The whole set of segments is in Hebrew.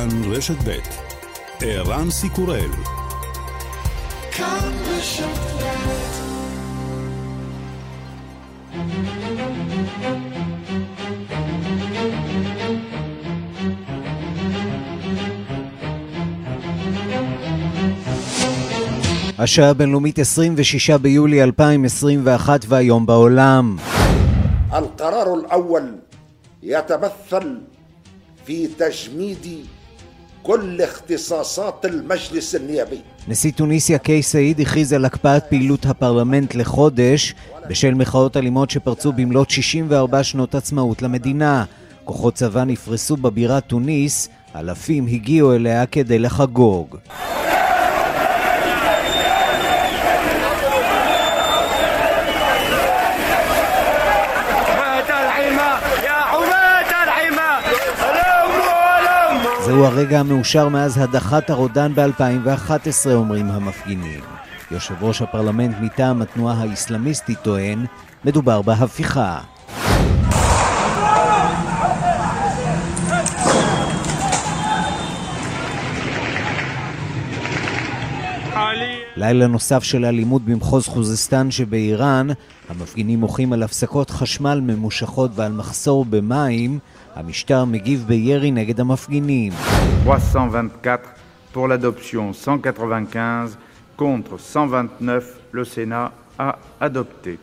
כאן רשת ב' ערן סיקורל כאן השעה הבינלאומית 26 ביולי 2021 והיום בעולם. القرار الأول يتمثل في تجميد كل اختصاصات المجلس النيابي. נשיא טוניסיה קיי סעיד הכריז על הקפאת פעילות הפרלמנט לחודש בשל מחאות אלימות שפרצו במלאת 64 שנות עצמאות למדינה. כוחות צבא נפרסו בבירה טוניס, אלפים הגיעו אליה כדי לחגוג. זהו הרגע המאושר מאז הדחת הרודן ב-2011, אומרים המפגינים. יושב ראש הפרלמנט מטעם התנועה האסלאמיסטית טוען, מדובר בהפיכה. לילה נוסף של אלימות במחוז חוזסטן שבאיראן, המפגינים מוחים על הפסקות חשמל ממושכות ועל מחסור במים, המשטר מגיב בירי נגד המפגינים. 324 pour l'adoption, 195 contre 129, le Sénat a adopté.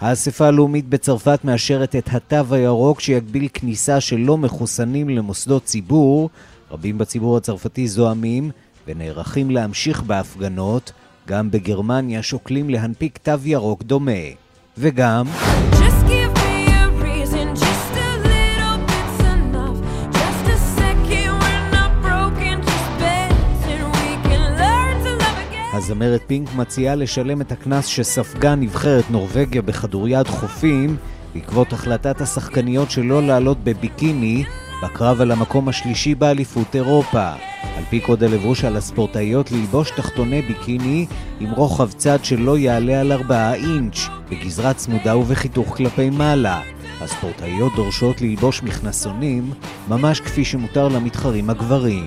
האספה הלאומית בצרפת מאשרת את התו הירוק שיגביל כניסה של לא מחוסנים למוסדות ציבור. רבים בציבור הצרפתי זועמים ונערכים להמשיך בהפגנות. גם בגרמניה שוקלים להנפיק תו ירוק דומה. וגם... הזמרת פינק מציעה לשלם את הקנס שספגה נבחרת נורבגיה בכדוריד חופים בעקבות החלטת השחקניות שלא לעלות בביקיני בקרב על המקום השלישי באליפות אירופה. על פי קוד הלבוש על הספורטאיות ללבוש תחתוני ביקיני עם רוחב צד שלא יעלה על 4 אינץ', בגזרה צמודה ובחיתוך כלפי מעלה. הספורטאיות דורשות ללבוש מכנסונים, ממש כפי שמותר למתחרים הגברים.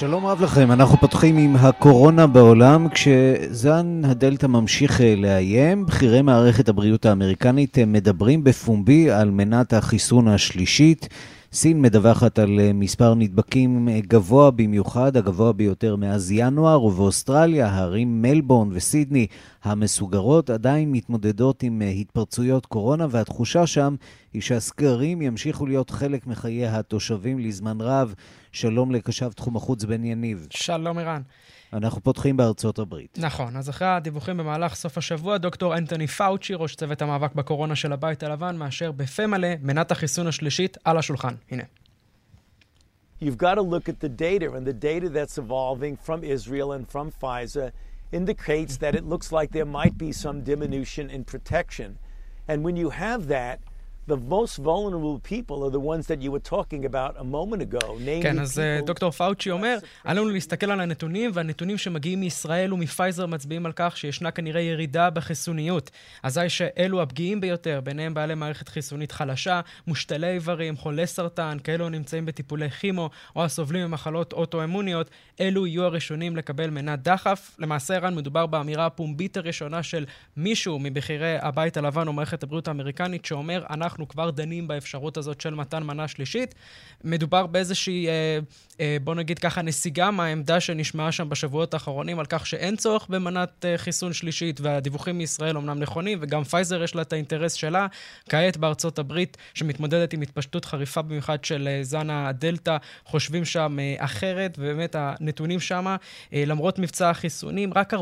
שלום רב לכם, אנחנו פותחים עם הקורונה בעולם, כשזן הדלתא ממשיך אה, לאיים, בכירי מערכת הבריאות האמריקנית אה, מדברים בפומבי על מנת החיסון השלישית. סין מדווחת על אה, מספר נדבקים גבוה במיוחד, הגבוה ביותר מאז ינואר, ובאוסטרליה הערים מלבורן וסידני המסוגרות עדיין מתמודדות עם התפרצויות קורונה, והתחושה שם היא שהסגרים ימשיכו להיות חלק מחיי התושבים לזמן רב. שלום לקשב תחום החוץ בן יניב. שלום ערן. אנחנו פותחים בארצות הברית. נכון, אז אחרי הדיווחים במהלך סוף השבוע, דוקטור אנטוני פאוצ'י, ראש צוות המאבק בקורונה של הבית הלבן, מאשר בפה מלא מנת החיסון השלישית על השולחן. הנה. You've got to look at the data, and the data that's evolving from Israel and from Pfizer indicates that it looks like there might be some diminution in protection. And when you have that, the most vulnerable people are the ones that you were talking about a moment ago. כן, אז uh, דוקטור פאוצ'י אומר, עלינו להסתכל על הנתונים, והנתונים שמגיעים מישראל ומפייזר מצביעים על כך שישנה כנראה ירידה בחיסוניות. אזי שאלו הפגיעים ביותר, ביניהם בעלי מערכת חיסונית חלשה, מושתלי איברים, חולי סרטן, כאלו הנמצאים בטיפולי כימו, או הסובלים ממחלות אוטואימוניות, אלו יהיו הראשונים לקבל מנת דחף. למעשה, ערן, מדובר באמירה הפומבית הראשונה של מישהו מבכירי הבית הלבן או מערכת הבריאות האמריקנית, שאומר, אנחנו אנחנו כבר דנים באפשרות הזאת של מתן מנה שלישית. מדובר באיזושהי, אה, אה, בוא נגיד ככה, נסיגה מהעמדה שנשמעה שם בשבועות האחרונים על כך שאין צורך במנת אה, חיסון שלישית, והדיווחים מישראל אומנם נכונים, וגם פייזר יש לה את האינטרס שלה. כעת בארצות הברית, שמתמודדת עם התפשטות חריפה במיוחד של אה, זן הדלתא, חושבים שם אה, אחרת, ובאמת הנתונים שם, אה, למרות מבצע החיסונים, רק 49%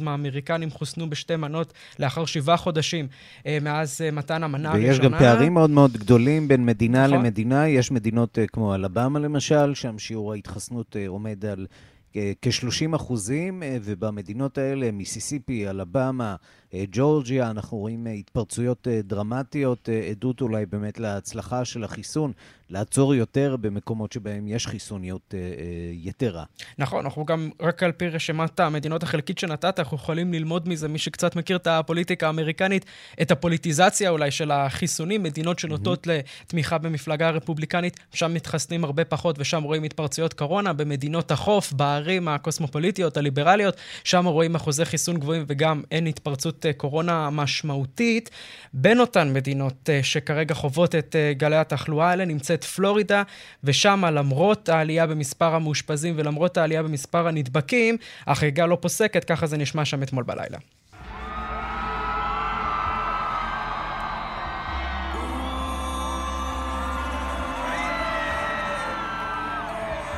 מהאמריקנים חוסנו בשתי מנות לאחר שבעה חודשים אה, מאז אה, מתן המנה. ויש גם פערים מאוד מאוד גדולים בין מדינה נכון. למדינה. יש מדינות אה, כמו אלבמה למשל, שם שיעור ההתחסנות עומד על כ-30 אחוזים, ובמדינות האלה, מיסיסיפי, אלבמה, ג'ורג'יה, אנחנו רואים התפרצויות דרמטיות, עדות אולי באמת להצלחה של החיסון. לעצור יותר במקומות שבהם יש חיסוניות אה, אה, יתרה. נכון, אנחנו גם, רק על פי רשימת המדינות החלקית שנתת, אנחנו יכולים ללמוד מזה, מי שקצת מכיר את הפוליטיקה האמריקנית, את הפוליטיזציה אולי של החיסונים, מדינות שנוטות mm-hmm. לתמיכה במפלגה הרפובליקנית, שם מתחסנים הרבה פחות ושם רואים התפרצויות קורונה, במדינות החוף, בערים הקוסמופוליטיות, הליברליות, שם רואים אחוזי חיסון גבוהים וגם אין התפרצות אה, קורונה משמעותית. בין אותן מדינות אה, שכרגע חוות את אה, גלי התחלואה האלה נמצאת את פלורידה, ושם למרות העלייה במספר המאושפזים ולמרות העלייה במספר הנדבקים, החגיגה לא פוסקת, ככה זה נשמע שם אתמול בלילה.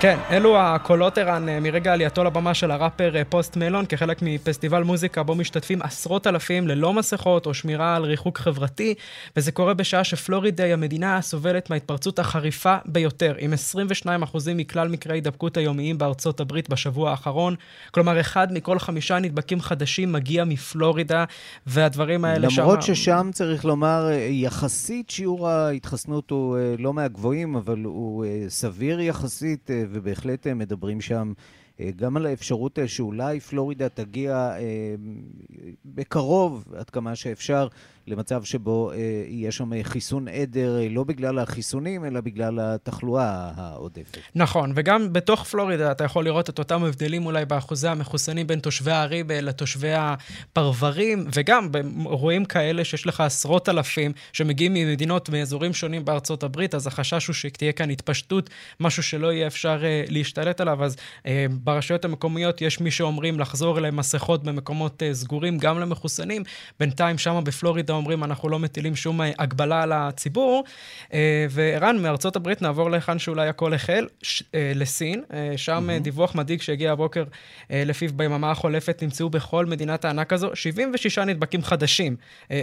כן, אלו הקולות ערן אה, מרגע עלייתו לבמה של הראפר אה, פוסט מלון כחלק מפסטיבל מוזיקה בו משתתפים עשרות אלפים ללא מסכות או שמירה על ריחוק חברתי, וזה קורה בשעה שפלורידה היא המדינה הסובלת מההתפרצות החריפה ביותר, עם 22% מכלל מקרי הידבקות היומיים בארצות הברית בשבוע האחרון. כלומר, אחד מכל חמישה נדבקים חדשים מגיע מפלורידה, והדברים האלה שם... למרות ששם, צריך לומר, אה, יחסית שיעור ההתחסנות הוא לא מהגבוהים, אבל הוא סביר יחסית. ובהחלט אה, מדברים שם גם על האפשרות אה, שאולי פלורידה תגיע בקרוב, עד כמה שאפשר, למצב שבו אה, יהיה שם חיסון עדר, אה, לא בגלל החיסונים, אלא בגלל התחלואה העודפת. נכון, וגם בתוך פלורידה אתה יכול לראות את אותם הבדלים אולי באחוזי המחוסנים בין תושבי הערים לתושבי הפרברים, וגם רואים כאלה שיש לך עשרות אלפים שמגיעים ממדינות, מאזורים שונים בארצות הברית, אז החשש הוא שתהיה כאן התפשטות, משהו שלא יהיה אפשר אה, להשתלט עליו. אז אה, ברשויות המקומיות יש מי שאומרים לחזור למסכות במקומות אה, סגורים, גם למחוסנים. בינתיים שמה בפלורידה אומרים, אנחנו לא מטילים שום אה, הגבלה על הציבור. אה, וערן, מארצות הברית נעבור להיכן שאולי הכל החל, ש, לסין. שם mm-hmm. דיווח מדאיג שהגיע הבוקר, לפיו ביממה החולפת נמצאו בכל מדינת הענק הזו 76 נדבקים חדשים.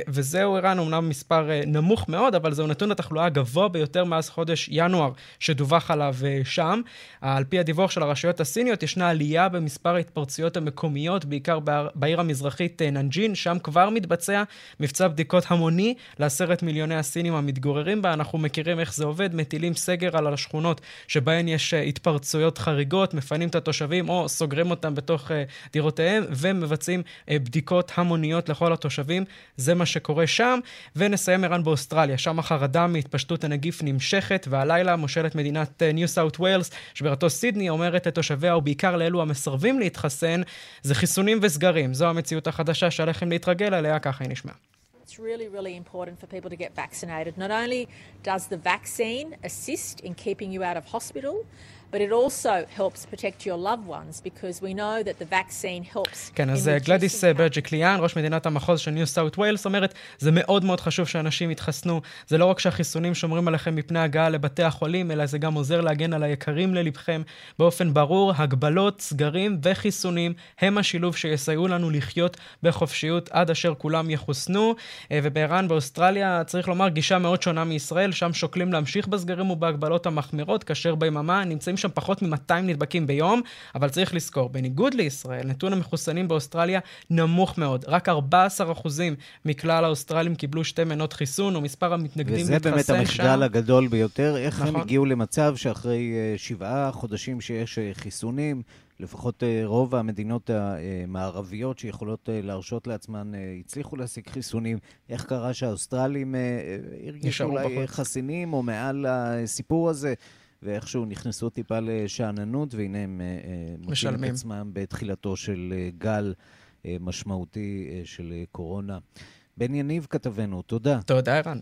וזהו, ערן, אמנם מספר נמוך מאוד, אבל זהו נתון התחלואה הגבוה ביותר מאז חודש ינואר שדווח עליו שם. על פי הדיווח של הרשויות הסיניות, ישנה עלייה במספר ההתפרצויות המקומיות, בעיקר בעיר המזרחית ננג'ין, שם כבר מתבצע מבצע בדיקות המוני לעשרת מיליוני הסינים המתגוררים בה. אנחנו מכירים איך זה עובד, מטילים סגר על השכונות שבהן יש אה, התפרצויות חריגות, מפנים את התושבים או סוגרים אותם בתוך אה, דירותיהם ומבצעים אה, בדיקות המוניות לכל התושבים. זה מה שקורה שם. ונסיים ערן באוסטרליה, שם החרדה מהתפשטות הנגיף נמשכת, והלילה מושלת מדינת ניו סאוט ווילס, שבירתו סידני, אומרת לתושביה, ובעיקר לאלו המסרבים להתחסן, זה חיסונים וסגרים. זו המציאות החדשה שעליכם להתרגל אליה, ככה היא נשמעה. it's really, really important for people to get vaccinated. Not only does the vaccine assist in keeping you out of hospital, but it also helps protect your loved ones because we know that the vaccine helps. כן, אז גלדיס ברג'יקליאן, ראש מדינת המחוז של ניו סאוט ווילס, אומרת, זה מאוד מאוד חשוב שאנשים יתחסנו. זה לא רק שהחיסונים שומרים עליכם מפני הגעה לבתי החולים, אלא זה גם עוזר להגן על היקרים ללבכם. באופן ברור, הגבלות, סגרים וחיסונים הם השילוב שיסייעו לנו לחיות בחופשיות עד אשר כולם יחוסנו. וערן, באוסטרליה, צריך לומר, גישה מאוד שונה מישראל, שם שוקלים להמשיך בסגרים ובהגבלות המחמירות, כאשר ביממה נמצאים שם פחות מ-200 נדבקים ביום, אבל צריך לזכור, בניגוד לישראל, נתון המחוסנים באוסטרליה נמוך מאוד. רק 14% מכלל האוסטרלים קיבלו שתי מנות חיסון, ומספר המתנגדים להתחסן שם... וזה באמת המחדל הגדול ביותר. איך נכון. הם הגיעו למצב שאחרי uh, שבעה חודשים שיש uh, חיסונים, לפחות uh, רוב המדינות המערביות שיכולות להרשות לעצמן הצליחו להשיג חיסונים. איך קרה שהאוסטרלים הרגישו אולי חסינים או מעל הסיפור הזה? ואיכשהו נכנסו טיפה לשאננות, והנה הם אה, אה, מוצאים את עצמם בתחילתו של אה, גל משמעותי של קורונה. בן יניב כתבנו, תודה. תודה, ערן.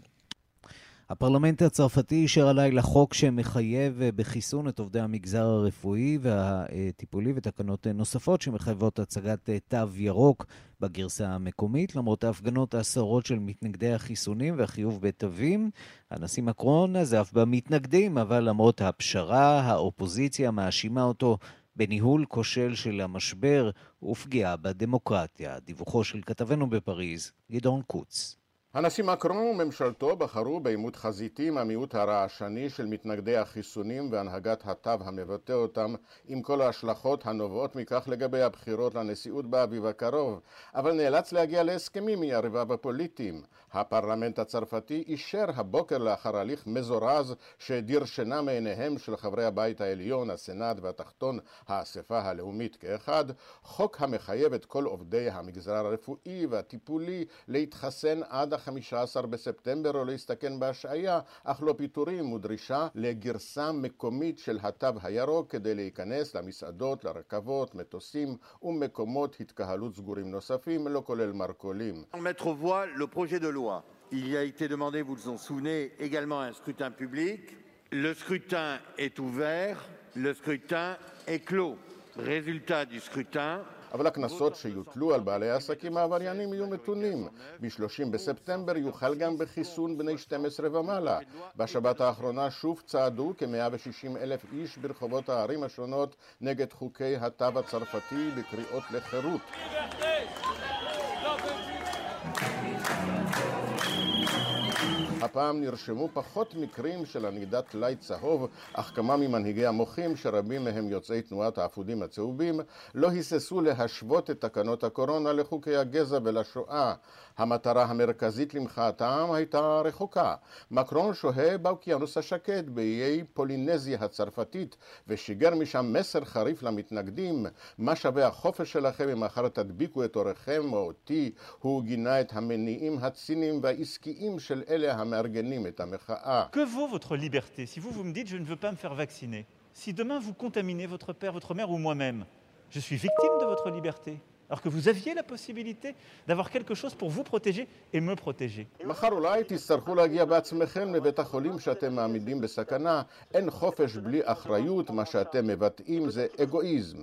הפרלמנט הצרפתי אישר הלילה חוק שמחייב בחיסון את עובדי המגזר הרפואי והטיפולי ותקנות נוספות שמחייבות הצגת תו ירוק בגרסה המקומית, למרות ההפגנות העשרות של מתנגדי החיסונים והחיוב בתווים. הנשיא מקרון אף במתנגדים, אבל למרות הפשרה, האופוזיציה מאשימה אותו בניהול כושל של המשבר ופגיעה בדמוקרטיה. דיווחו של כתבנו בפריז, גדעון קוץ. הנשיא מקרון וממשלתו בחרו בעימות חזיתי עם המיעוט הרעשני של מתנגדי החיסונים והנהגת התו המבטא אותם עם כל ההשלכות הנובעות מכך לגבי הבחירות לנשיאות באביב הקרוב. אבל נאלץ להגיע להסכמים מיריביו הפוליטיים. הפרלמנט הצרפתי אישר הבוקר לאחר הליך מזורז שהדיר שינה מעיניהם של חברי הבית העליון, הסנאט והתחתון, האספה הלאומית כאחד, חוק המחייב את כל עובדי המגזר הרפואי והטיפולי להתחסן עד ה-15 בספטמבר או להסתכן בהשעיה, אך לא פיטורים ודרישה לגרסה מקומית של התו הירוק כדי להיכנס למסעדות, לרכבות, מטוסים ומקומות התקהלות סגורים נוספים, לא כולל מרכולים. Il a été demandé, vous vous en souvenez, également un scrutin public. Le scrutin est ouvert, le scrutin est clos. Résultat du scrutin, אבל הקנסות שיוטלו על בעלי העסקים העבריינים יהיו מתונים. ב-30 בספטמבר יוחל גם בחיסון בני 12 ומעלה. בשבת האחרונה שוב צעדו כ-160 אלף איש ברחובות הערים השונות נגד חוקי התו הצרפתי בקריאות לחירות. הפעם נרשמו פחות מקרים של ענידת טלאי צהוב, אך כמה ממנהיגי המוחים, שרבים מהם יוצאי תנועת האפודים הצהובים, לא היססו להשוות את תקנות הקורונה לחוקי הגזע ולשואה. המטרה המרכזית למחאתם הייתה רחוקה. מקרון שוהה באוקיינוס השקט, באיי פולינזיה הצרפתית, ושיגר משם מסר חריף למתנגדים, מה שווה החופש שלכם אם מחר תדביקו את אורכם או אותי. הוא גינה את המניעים הציניים והעסקיים של אלה המארגנים את המחאה. Que vaut votre liberté si vous vous me dites je ne veux pas me faire vacciner Si demain vous contaminez votre père, votre mère ou moi-même, je suis victime de votre liberté alors que vous aviez la possibilité d'avoir quelque chose pour vous protéger et me protéger. מחר אולי תצטרכו להגיע בעצמכם לבית החולים שאתם מעמידים בסכנה. אין חופש בלי אחריות, מה שאתם מבטאים זה אגואיזם.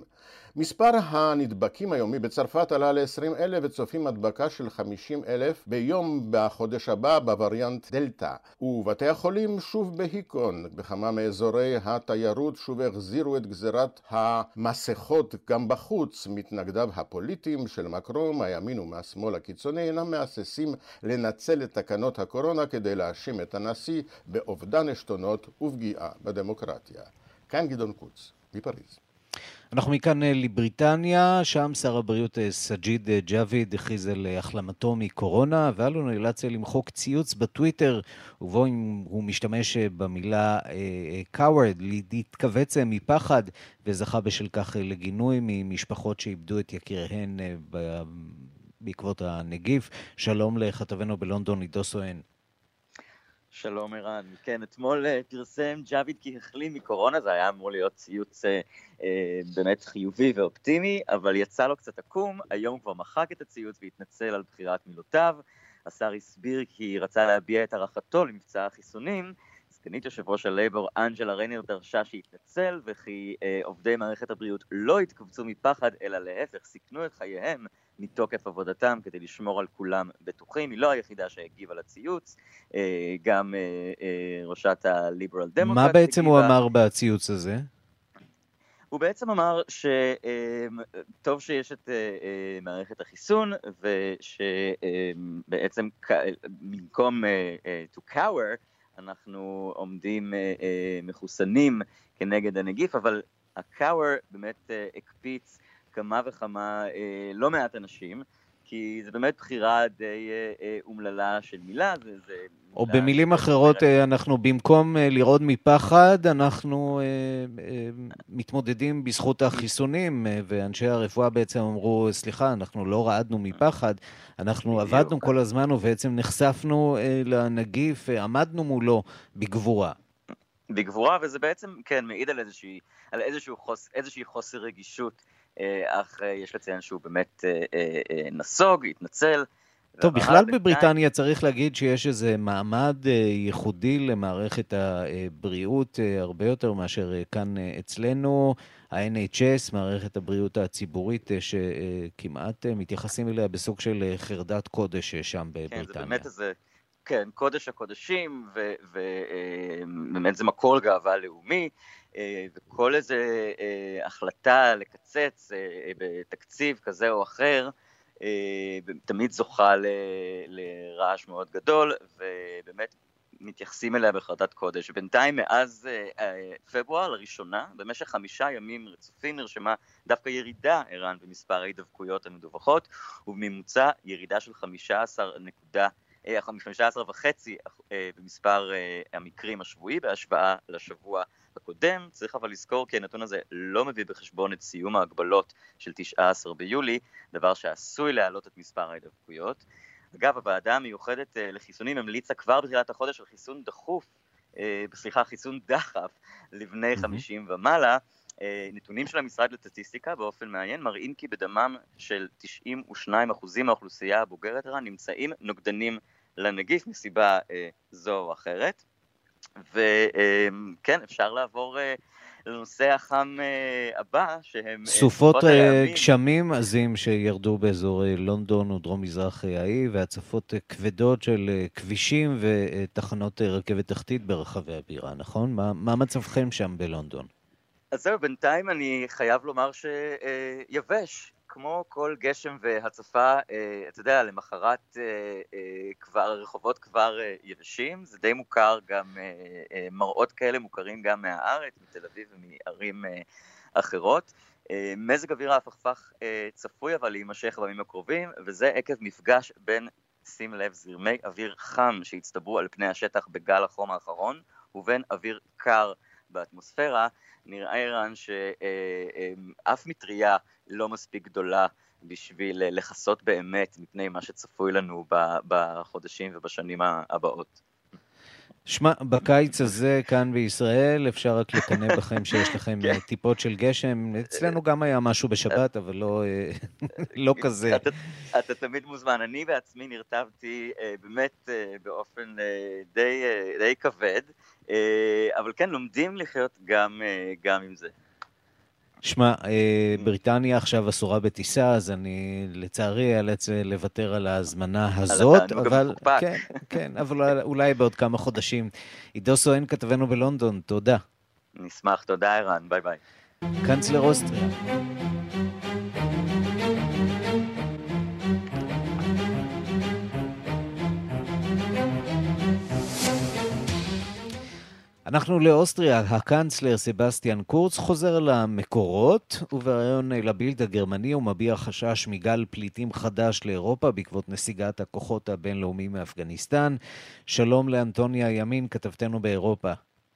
מספר הנדבקים היומי בצרפת עלה ל-20 אלף וצופים הדבקה של 50 אלף ביום בחודש הבא בווריאנט דלתא. ובתי החולים שוב בהיכון. בכמה מאזורי התיירות שוב החזירו את גזירת המסכות גם בחוץ. מתנגדיו הפוליטיים של מקרום, הימין ומהשמאל הקיצוני, אינם מהססים לנצל את תקנות הקורונה כדי להאשים את הנשיא באובדן עשתונות ופגיעה בדמוקרטיה. כאן גדעון קוץ, מפריז. אנחנו מכאן אה, לבריטניה, שם שר הבריאות אה, סג'יד אה, ג'אביד הכריז על החלמתו מקורונה, הוא נאלץ למחוק ציוץ בטוויטר, ובו הוא משתמש במילה coward, להתכווץ מפחד, וזכה בשל כך לגינוי ממשפחות שאיבדו את יקיריהן בעקבות הנגיף. שלום לכתבנו בלונדון, עידו סואן. שלום ערן. כן, אתמול uh, פרסם ג'אביד כי החלים מקורונה, זה היה אמור להיות ציוץ uh, uh, באמת חיובי ואופטימי, אבל יצא לו קצת עקום, היום כבר מחק את הציוץ והתנצל על בחירת מילותיו. השר הסביר כי רצה להביע את הערכתו למבצע החיסונים. סגנית יושב ראש הלייבור אנג'לה ריינר דרשה שיתנצל וכי אה, עובדי מערכת הבריאות לא התכווצו מפחד אלא להפך סיכנו את חייהם מתוקף עבודתם כדי לשמור על כולם בטוחים. היא לא היחידה שהגיבה לציוץ, אה, גם אה, אה, ראשת הליברל דמוקרט. מה בעצם הגיבה... הוא אמר בציוץ הזה? הוא בעצם אמר שטוב שיש את מערכת החיסון ושבעצם במקום to cower אנחנו עומדים מחוסנים כנגד הנגיף, אבל ה-cower באמת הקפיץ כמה וכמה, אה, לא מעט אנשים, כי זה באמת בחירה די אה, אה, אומללה של מילה. זה, זה או מילה במילים אחרות, אה, אנחנו במקום לרעוד מפחד, אנחנו מתמודדים בזכות החיסונים, ואנשי הרפואה בעצם אמרו, סליחה, אנחנו לא רעדנו מפחד, אנחנו בדיוק. עבדנו כל הזמן ובעצם נחשפנו לנגיף, עמדנו מולו בגבורה. בגבורה, וזה בעצם, כן, מעיד על, איזושהי, על איזשהו חוס, איזושהי חוסר רגישות אך אה, יש לציין שהוא באמת אה, נסוג, התנצל, טוב, בכלל בבריטניה צריך להגיד שיש איזה מעמד אה, ייחודי למערכת הבריאות, אה, הרבה יותר מאשר אה, כאן אצלנו. ה-NHS, מערכת הבריאות הציבורית, שכמעט מתייחסים אליה בסוג של חרדת קודש שם בבריטניה. כן, זה באמת איזה, כן, קודש הקודשים, ובאמת זה מקור גאווה לאומי. וכל איזה החלטה לקצץ בתקציב כזה או אחר, אה, תמיד זוכה לרעש מאוד גדול, ובאמת מתייחסים אליה בחרדת קודש. בינתיים מאז אה, אה, פברואר לראשונה, במשך חמישה ימים רצופים נרשמה דווקא ירידה, ערן, במספר ההידבקויות המדווחות, ובממוצע ירידה של 15 נקודה 15 וחצי במספר המקרים השבועי בהשוואה לשבוע הקודם. צריך אבל לזכור כי הנתון הזה לא מביא בחשבון את סיום ההגבלות של 19 ביולי, דבר שעשוי להעלות את מספר ההידבקויות. אגב, הוועדה המיוחדת אה, לחיסונים המליצה כבר בתחילת החודש על חיסון דחוף, אה, סליחה, חיסון דחף לבני 50 ומעלה. אה, נתונים של המשרד לסטטיסטיקה באופן מעניין מראים כי בדמם של 92% מהאוכלוסייה הבוגרת רן נמצאים נוגדנים לנגיף מסיבה זו או אחרת. וכן, אפשר לעבור אה, לנושא החם אה, הבא, שהם... אה, סופות גשמים עזים שירדו באזור לונדון ודרום-מזרח האי, והצפות כבדות של כבישים ותחנות רכבת תחתית ברחבי הבירה, נכון? מה, מה מצבכם שם בלונדון? אז זהו, בינתיים אני חייב לומר שיבש. כמו כל גשם והצפה, אה, אתה יודע, למחרת אה, אה, כבר, הרחובות כבר יבשים, זה די מוכר גם, מראות כאלה מוכרים גם מהארץ, מתל אביב ומערים אחרות. מזג אוויר ההפכפך צפוי אבל להימשך בימים הקרובים, וזה עקב מפגש בין, שים לב, זרמי אוויר חם שהצטברו על פני השטח בגל החום האחרון, ובין אוויר קר באטמוספירה. נראה ערן שאף מטריה לא מספיק גדולה בשביל לכסות באמת מפני מה שצפוי לנו בחודשים ובשנים הבאות. שמע, בקיץ הזה כאן בישראל אפשר רק לקנא בכם שיש לכם כן. טיפות של גשם. אצלנו גם היה משהו בשבת, אבל לא, לא כזה. אתה, אתה תמיד מוזמן. אני בעצמי נרטבתי אה, באמת אה, באופן אה, די, די כבד, אבל כן, לומדים לחיות גם, גם עם זה. שמע, אה, בריטניה עכשיו אסורה בטיסה, אז אני לצערי אאלץ לוותר על ההזמנה הזאת, אבל... כן, כן, אבל אולי בעוד כמה חודשים. עידו סואן, כתבנו בלונדון, תודה. נשמח, תודה ערן, ביי ביי. קנצלר אוסטריה. אנחנו לאוסטריה, הקאנצלר סבסטיאן קורץ חוזר למקורות, ובריאיון לבילד הגרמני הוא מביע חשש מגל פליטים חדש לאירופה בעקבות נסיגת הכוחות הבינלאומיים מאפגניסטן. שלום לאנטוניה ימין, כתבתנו באירופה.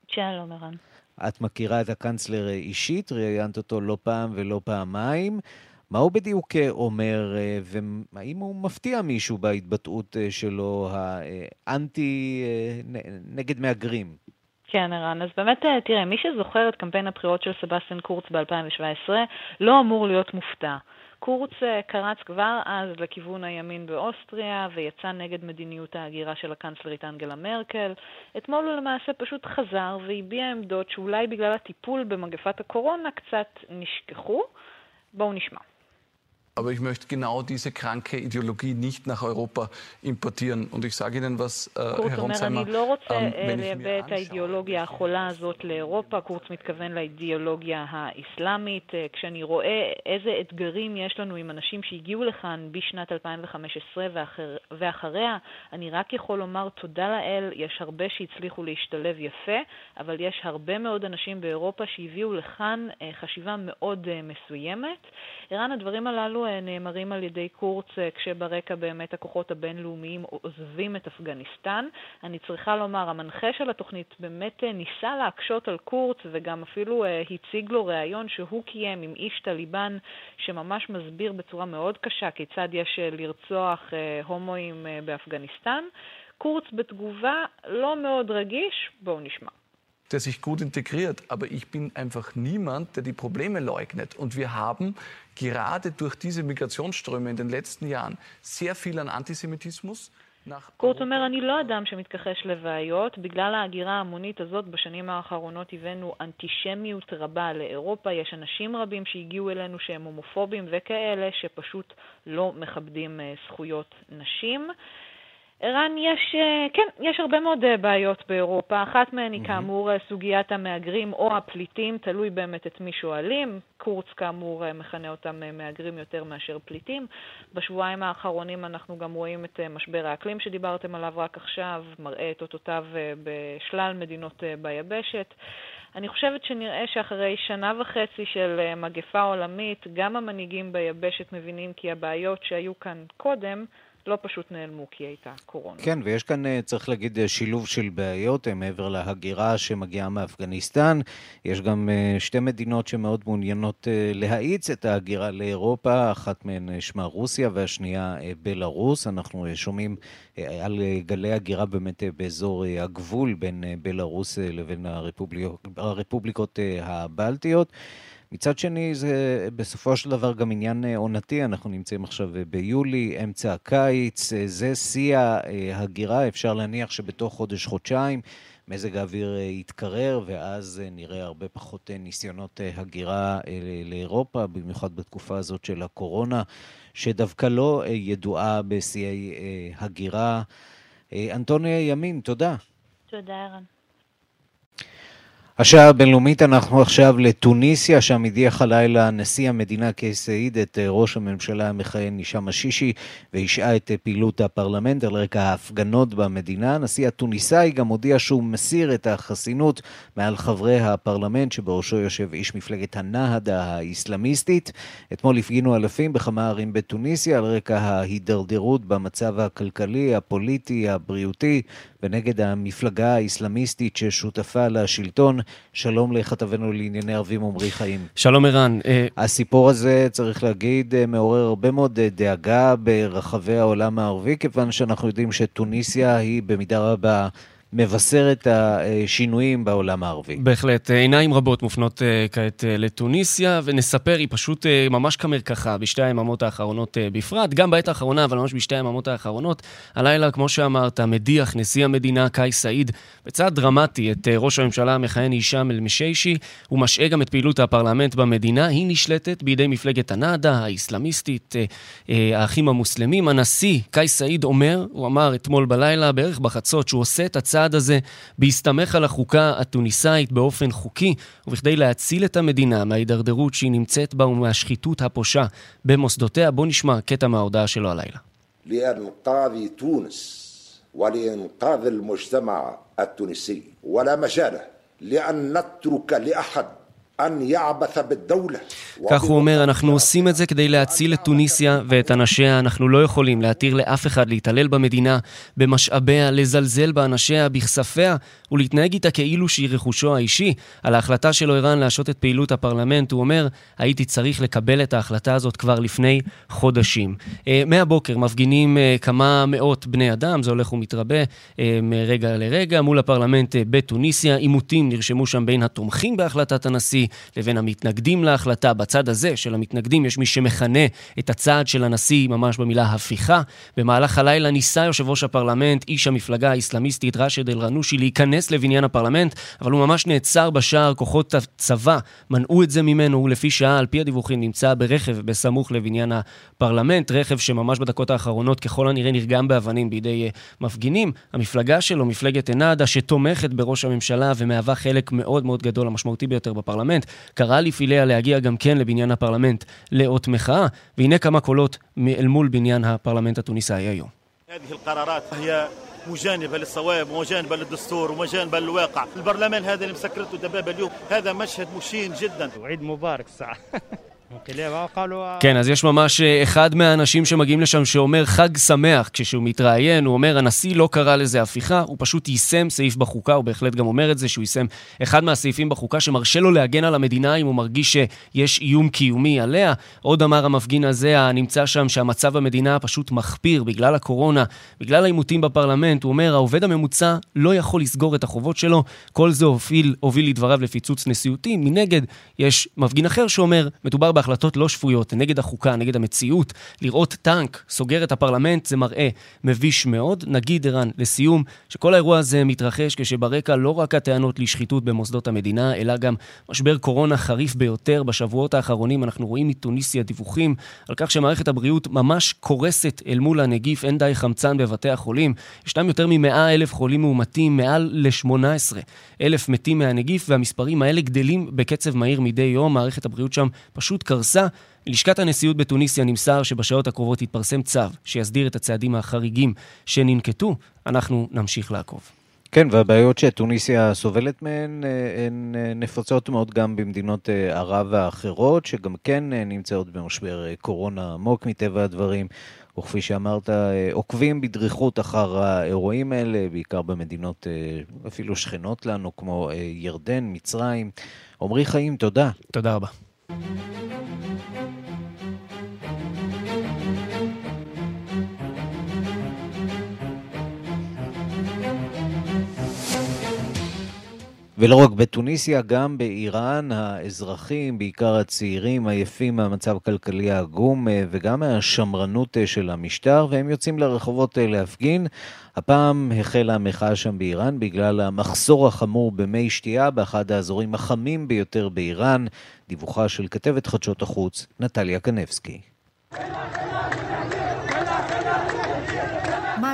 שלום, ערן. את מכירה את הקאנצלר אישית, ראיינת אותו לא פעם ולא פעמיים. מה הוא בדיוק אומר, והאם הוא מפתיע מישהו בהתבטאות שלו האנטי נגד מהגרים? כן, ערן. אז באמת, אה, תראה, מי שזוכר את קמפיין הבחירות של סבסטיין קורץ ב-2017, לא אמור להיות מופתע. קורץ אה, קרץ כבר אז לכיוון הימין באוסטריה ויצא נגד מדיניות ההגירה של הקנצלרית אנגלה מרקל. אתמול הוא למעשה פשוט חזר והביע עמדות שאולי בגלל הטיפול במגפת הקורונה קצת נשכחו. בואו נשמע. Aber ich möchte genau diese kranke Ideologie nicht nach Europa importieren. Und ich sage Ihnen was, äh, Herr Ronsheimer, אני לא רוצה לייבא את האידיאולוגיה החולה הזאת לאירופה. קורץ מתכוון לאידיאולוגיה האסלאמית. כשאני רואה איזה אתגרים יש לנו עם אנשים שהגיעו לכאן בשנת 2015 ואחר, ואחריה, אני רק יכול לומר תודה לאל, יש הרבה שהצליחו להשתלב יפה, אבל יש הרבה מאוד אנשים באירופה שהביאו לכאן חשיבה מאוד מסוימת. ערן, הדברים הללו נאמרים על ידי קורץ אה, כשברקע באמת הכוחות הבינלאומיים עוזבים את אפגניסטן. אני צריכה לומר, המנחה של התוכנית באמת אה, ניסה להקשות על קורץ וגם אפילו אה, הציג לו ראיון שהוא קיים עם איש טליבן שממש מסביר בצורה מאוד קשה כיצד יש לרצוח הומואים באפגניסטן. קורץ בתגובה לא מאוד רגיש, בואו נשמע. Der sich gut integriert. Aber ich bin einfach niemand, der die Probleme leugnet. Und wir haben gerade durch diese Migrationsströme in den letzten Jahren sehr viel an Antisemitismus. קורט אומר, אני לא אדם שמתכחש לבעיות. בגלל ההגירה ההמונית הזאת בשנים האחרונות הבאנו אנטישמיות רבה לאירופה. יש אנשים רבים שהגיעו אלינו שהם הומופובים וכאלה שפשוט לא מכבדים זכויות נשים. ערן, יש, כן, יש הרבה מאוד בעיות באירופה. אחת מהן היא כאמור סוגיית המהגרים או הפליטים, תלוי באמת את מי שואלים. קורץ כאמור מכנה אותם מהגרים יותר מאשר פליטים. בשבועיים האחרונים אנחנו גם רואים את משבר האקלים שדיברתם עליו רק עכשיו, מראה את אותותיו בשלל מדינות ביבשת. אני חושבת שנראה שאחרי שנה וחצי של מגפה עולמית, גם המנהיגים ביבשת מבינים כי הבעיות שהיו כאן קודם לא פשוט נעלמו כי הייתה קורונה. כן, ויש כאן, צריך להגיד, שילוב של בעיות מעבר להגירה שמגיעה מאפגניסטן. יש גם שתי מדינות שמאוד מעוניינות להאיץ את ההגירה לאירופה, אחת מהן שמה רוסיה והשנייה בלרוס. אנחנו שומעים על גלי הגירה באמת באזור הגבול בין בלרוס לבין הרפובליקות, הרפובליקות הבלטיות. מצד שני, זה בסופו של דבר גם עניין עונתי, אנחנו נמצאים עכשיו ביולי, אמצע הקיץ, זה שיא ההגירה, אפשר להניח שבתוך חודש-חודשיים מזג האוויר יתקרר, ואז נראה הרבה פחות ניסיונות הגירה לאירופה, במיוחד בתקופה הזאת של הקורונה, שדווקא לא ידועה בשיאי הגירה. אנטוניה ימין, תודה. תודה, ערן. השעה הבינלאומית, אנחנו עכשיו לטוניסיה, שם הדיח הלילה נשיא המדינה קייס סעיד את ראש הממשלה המכהן הישאם א-שישי והשעה את פעילות הפרלמנט על רקע ההפגנות במדינה. הנשיא הטוניסאי גם הודיע שהוא מסיר את החסינות מעל חברי הפרלמנט שבראשו יושב איש מפלגת הנהדה האיסלאמיסטית. אתמול הפגינו אלפים בכמה ערים בטוניסיה על רקע ההידרדרות במצב הכלכלי, הפוליטי, הבריאותי ונגד המפלגה האיסלאמיסטית ששותפה לשלטון. שלום לכתבנו לענייני ערבים עמרי חיים. שלום ערן. הסיפור הזה, צריך להגיד, מעורר הרבה מאוד דאגה ברחבי העולם הערבי, כיוון שאנחנו יודעים שטוניסיה היא במידה רבה... מבשר את השינויים בעולם הערבי. בהחלט. עיניים רבות מופנות כעת לטוניסיה, ונספר, היא פשוט ממש כמרקחה בשתי היממות האחרונות בפרט, גם בעת האחרונה, אבל ממש בשתי היממות האחרונות. הלילה, כמו שאמרת, מדיח נשיא המדינה קאי סעיד בצעד דרמטי את ראש הממשלה המכהן הישאם אל-משיישי, הוא משעה גם את פעילות הפרלמנט במדינה. היא נשלטת בידי מפלגת הנאדה, האסלאמיסטית, האחים המוסלמים. הנשיא קאי סעיד אומר, הוא אמר אתמול בלילה, בערך בחצות, שהוא עושה את הצעד הצעד הזה בהסתמך על החוקה הטוניסאית באופן חוקי, ובכדי להציל את המדינה מההידרדרות שהיא נמצאת בה ומהשחיתות הפושה במוסדותיה. בואו נשמע קטע מההודעה שלו הלילה. لإنقاذ تونس ولإنقاذ المجتمع التونسي ولا مجال لأن نترك لأحد כך הוא אומר, אנחנו עושים את זה כדי להציל את טוניסיה ואת אנשיה. אנחנו לא יכולים להתיר לאף אחד להתעלל במדינה, במשאביה, לזלזל באנשיה, בכספיה, ולהתנהג איתה כאילו שהיא רכושו האישי. על ההחלטה שלו ערן להשעות את פעילות הפרלמנט, הוא אומר, הייתי צריך לקבל את ההחלטה הזאת כבר לפני חודשים. מהבוקר מפגינים כמה מאות בני אדם, זה הולך ומתרבה מרגע לרגע, מול הפרלמנט בטוניסיה. עימותים נרשמו שם בין התומכים בהחלטת הנשיא לבין המתנגדים להחלטה. בצד הזה של המתנגדים יש מי שמכנה את הצעד של הנשיא ממש במילה הפיכה. במהלך הלילה ניסה יושב ראש הפרלמנט, איש המפלגה האסלאמיסטית ראשד אל-ע'נושי, להיכנס לבניין הפרלמנט, אבל הוא ממש נעצר בשער, כוחות הצבא מנעו את זה ממנו, ולפי שעה, על פי הדיווחים, נמצא ברכב בסמוך לבניין הפרלמנט, רכב שממש בדקות האחרונות ככל הנראה נרגם באבנים בידי מפגינים. המפלגה שלו, מפלגת א-נהדה, שתומכת בראש הממשלה ומהווה חלק מאוד מאוד גדול, המשמעותי ביותר בפרלמנט, קרא לפעיליה להגיע גם כן לבניין הפרלמנט לאות מחאה, והנה כמה קולות אל מול בניין הפרלמנט התוניסאי היום. مجانبة للصواب ومجانبة للدستور ومجانبة للواقع البرلمان هذا اللي مسكرته دبابة اليوم هذا مشهد مشين جدا وعيد مبارك כן, אז יש ממש אה, אחד מהאנשים שמגיעים לשם שאומר חג שמח כשהוא מתראיין, הוא אומר, הנשיא לא קרא לזה הפיכה, הוא פשוט יישם סעיף בחוקה, הוא בהחלט גם אומר את זה, שהוא יישם אחד מהסעיפים בחוקה שמרשה לו להגן על המדינה אם הוא מרגיש שיש איום קיומי עליה. עוד אמר המפגין הזה, הנמצא שם, שהמצב במדינה פשוט מחפיר בגלל הקורונה, בגלל העימותים בפרלמנט, הוא אומר, העובד הממוצע לא יכול לסגור את החובות שלו, כל זה הוביל, הוביל לדבריו לפיצוץ נשיאותי. מנגד, יש מפגין אחר שאומר, מדובר בהחלטה בהחלטות לא שפויות, נגד החוקה, נגד המציאות. לראות טנק סוגר את הפרלמנט זה מראה מביש מאוד. נגיד, ערן, לסיום, שכל האירוע הזה מתרחש כשברקע לא רק הטענות לשחיתות במוסדות המדינה, אלא גם משבר קורונה חריף ביותר. בשבועות האחרונים אנחנו רואים מתוניסיה דיווחים על כך שמערכת הבריאות ממש קורסת אל מול הנגיף, אין די חמצן בבתי החולים. ישנם יותר מ-100 אלף חולים מאומתים, מעל ל-18 אלף מתים מהנגיף, והמספרים האלה גדלים בקצב מהיר מדי יום. מערכת הבריאות שם פשוט קרסה. לשכת הנשיאות בתוניסיה נמסר שבשעות הקרובות יתפרסם צו שיסדיר את הצעדים החריגים שננקטו. אנחנו נמשיך לעקוב. כן, והבעיות שטוניסיה סובלת מהן אה, הן אה, נפוצות מאוד גם במדינות אה, ערב האחרות, שגם כן נמצאות במשבר קורונה עמוק מטבע הדברים. וכפי שאמרת, עוקבים בדריכות אחר האירועים האלה, בעיקר במדינות אפילו שכנות לנו, כמו ירדן, מצרים. עמרי חיים, תודה. תודה רבה. ולא רק בתוניסיה, גם באיראן האזרחים, בעיקר הצעירים, עייפים מהמצב הכלכלי העגום אה, וגם מהשמרנות אה, של המשטר, והם יוצאים לרחובות אה, להפגין. הפעם החלה המחאה שם באיראן בגלל המחסור החמור במי שתייה באחד האזורים החמים ביותר באיראן. דיווחה של כתבת חדשות החוץ, נטליה קנבסקי.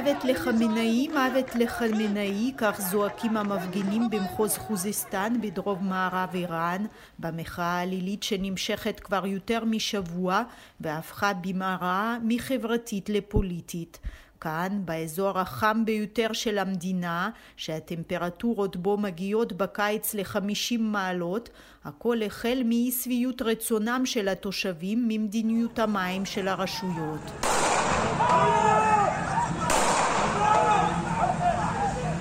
מוות לחמינאי, מוות לחמינאי, כך זועקים המפגינים במחוז חוזיסטן בדרום מערב איראן, במחאה העלילית שנמשכת כבר יותר משבוע והפכה במהרה מחברתית לפוליטית. כאן, באזור החם ביותר של המדינה, שהטמפרטורות בו מגיעות בקיץ ל-50 מעלות, הכל החל מאי שביעות רצונם של התושבים ממדיניות המים של הרשויות.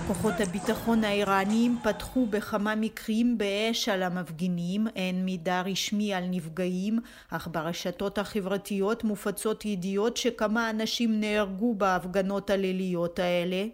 כוחות הביטחון האיראניים פתחו בכמה מקרים באש על המפגינים, אין מידע רשמי על נפגעים, אך ברשתות החברתיות מופצות ידיעות שכמה אנשים נהרגו בהפגנות הליליות האלה.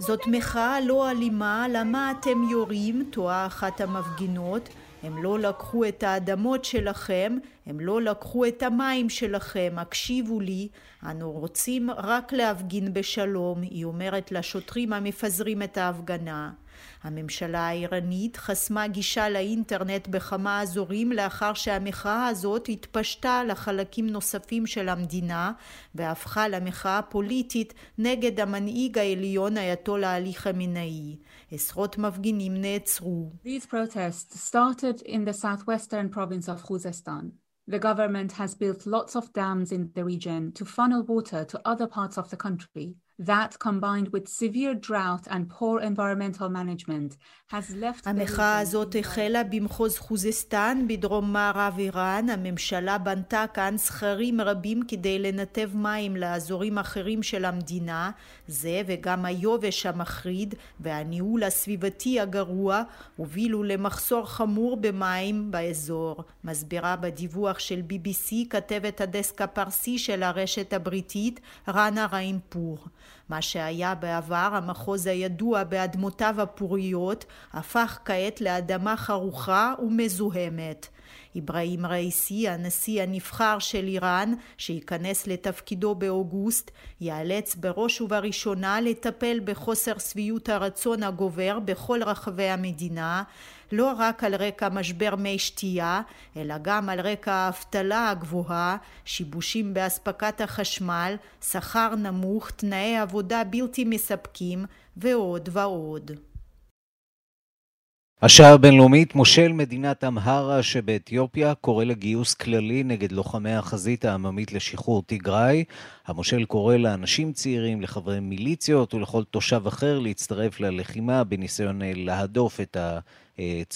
זאת מחאה לא אלימה, למה אתם יורים? תוהה אחת המפגינות. הם לא לקחו את האדמות שלכם, הם לא לקחו את המים שלכם, הקשיבו לי, אנו רוצים רק להפגין בשלום, היא אומרת לשוטרים המפזרים את ההפגנה. הממשלה האיראנית חסמה גישה לאינטרנט בכמה אזורים לאחר שהמחאה הזאת התפשטה לחלקים נוספים של המדינה והפכה למחאה פוליטית נגד המנהיג העליון אייתולה עלי חמינאי. עשרות מפגינים נעצרו. These protests started in the southwestern province of Khuzestan. The government has built lots of dams in the region to funnel water to other parts of the country. That combined with severe drought and poor environmental management has left... המחאה הזאת החלה במחוז חוזסטן בדרום מערב איראן. הממשלה בנתה כאן סכרים רבים כדי לנתב מים לאזורים אחרים של המדינה. זה וגם היובש המחריד והניהול הסביבתי הגרוע הובילו למחסור חמור במים באזור. מסבירה בדיווח של BBC כתבת הדסק הפרסי של הרשת הבריטית רנה ריינפור. מה שהיה בעבר המחוז הידוע באדמותיו הפוריות הפך כעת לאדמה חרוכה ומזוהמת. אברהים ראיסי, הנשיא הנבחר של איראן, שייכנס לתפקידו באוגוסט, ייאלץ בראש ובראשונה לטפל בחוסר שביעות הרצון הגובר בכל רחבי המדינה, לא רק על רקע משבר מי שתייה, אלא גם על רקע האבטלה הגבוהה, שיבושים באספקת החשמל, שכר נמוך, תנאי עבודה בלתי מספקים ועוד ועוד. השעה הבינלאומית, מושל מדינת אמהרה שבאתיופיה קורא לגיוס כללי נגד לוחמי החזית העממית לשחרור תיגראי. המושל קורא לאנשים צעירים, לחברי מיליציות ולכל תושב אחר להצטרף ללחימה בניסיון להדוף את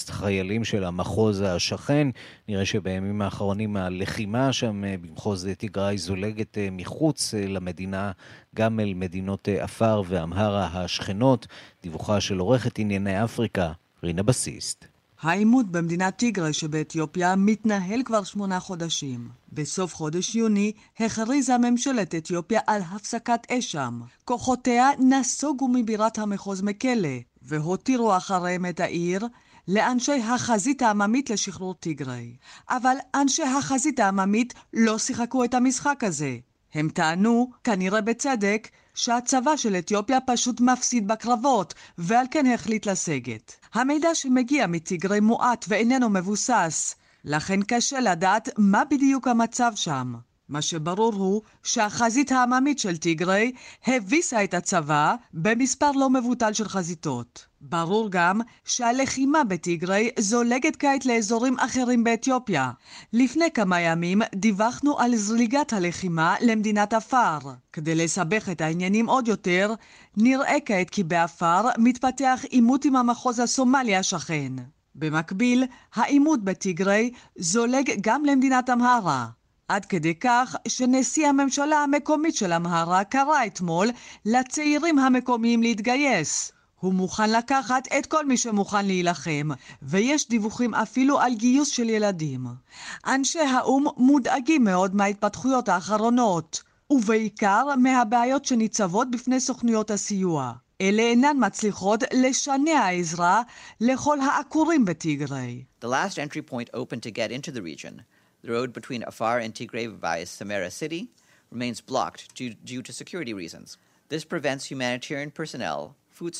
החיילים של המחוז השכן. נראה שבימים האחרונים הלחימה שם במחוז תיגראי זולגת מחוץ למדינה, גם אל מדינות עפר ואמהרה השכנות. דיווחה של עורכת ענייני אפריקה, רינה בסיסט. העימות במדינת טיגרי שבאתיופיה מתנהל כבר שמונה חודשים. בסוף חודש יוני הכריזה ממשלת אתיופיה על הפסקת אש שם. כוחותיה נסוגו מבירת המחוז מקלה, והותירו אחריהם את העיר לאנשי החזית העממית לשחרור טיגרי. אבל אנשי החזית העממית לא שיחקו את המשחק הזה. הם טענו, כנראה בצדק, שהצבא של אתיופיה פשוט מפסיד בקרבות, ועל כן החליט לסגת. המידע שמגיע מטיגרי מועט ואיננו מבוסס, לכן קשה לדעת מה בדיוק המצב שם. מה שברור הוא שהחזית העממית של טיגרי הביסה את הצבא במספר לא מבוטל של חזיתות. ברור גם שהלחימה בטיגרי זולגת כעת לאזורים אחרים באתיופיה. לפני כמה ימים דיווחנו על זליגת הלחימה למדינת עפר. כדי לסבך את העניינים עוד יותר, נראה כעת כי בעפר מתפתח עימות עם המחוז הסומלי השכן. במקביל, העימות בטיגרי זולג גם למדינת אמהרה. עד כדי כך שנשיא הממשלה המקומית של אמהרה קרא אתמול לצעירים המקומיים להתגייס. הוא מוכן לקחת את כל מי שמוכן להילחם, ויש דיווחים אפילו על גיוס של ילדים. אנשי האו"ם מודאגים מאוד מההתפתחויות האחרונות, ובעיקר מהבעיות שניצבות בפני סוכנויות הסיוע. אלה אינן מצליחות לשנע עזרה לכל העקורים בטיגרי. The last entry point open to get into the region The road between Afar and Tigray via Samara city remains blocked due, due to security reasons. This prevents humanitarian personnel food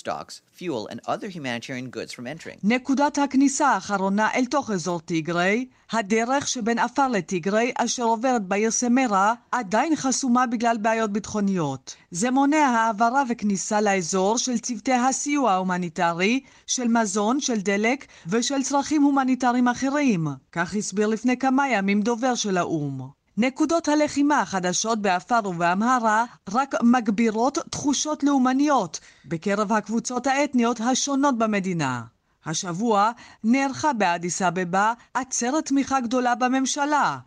fuel and other humanitarian goods from entering. נקודת הכניסה האחרונה אל תוך אזור טיגרי, הדרך שבין אפר לטיגרי אשר עוברת בעיר סמרה, עדיין חסומה בגלל בעיות ביטחוניות. זה מונע העברה וכניסה לאזור של צוותי הסיוע ההומניטרי, של מזון, של דלק ושל צרכים הומניטריים אחרים. כך הסביר לפני כמה ימים דובר של האו"ם. נקודות הלחימה החדשות באפר ובאמהרה רק מגבירות תחושות לאומניות בקרב הקבוצות האתניות השונות במדינה. השבוע נערכה באדיס אבבה עצרת תמיכה גדולה בממשלה.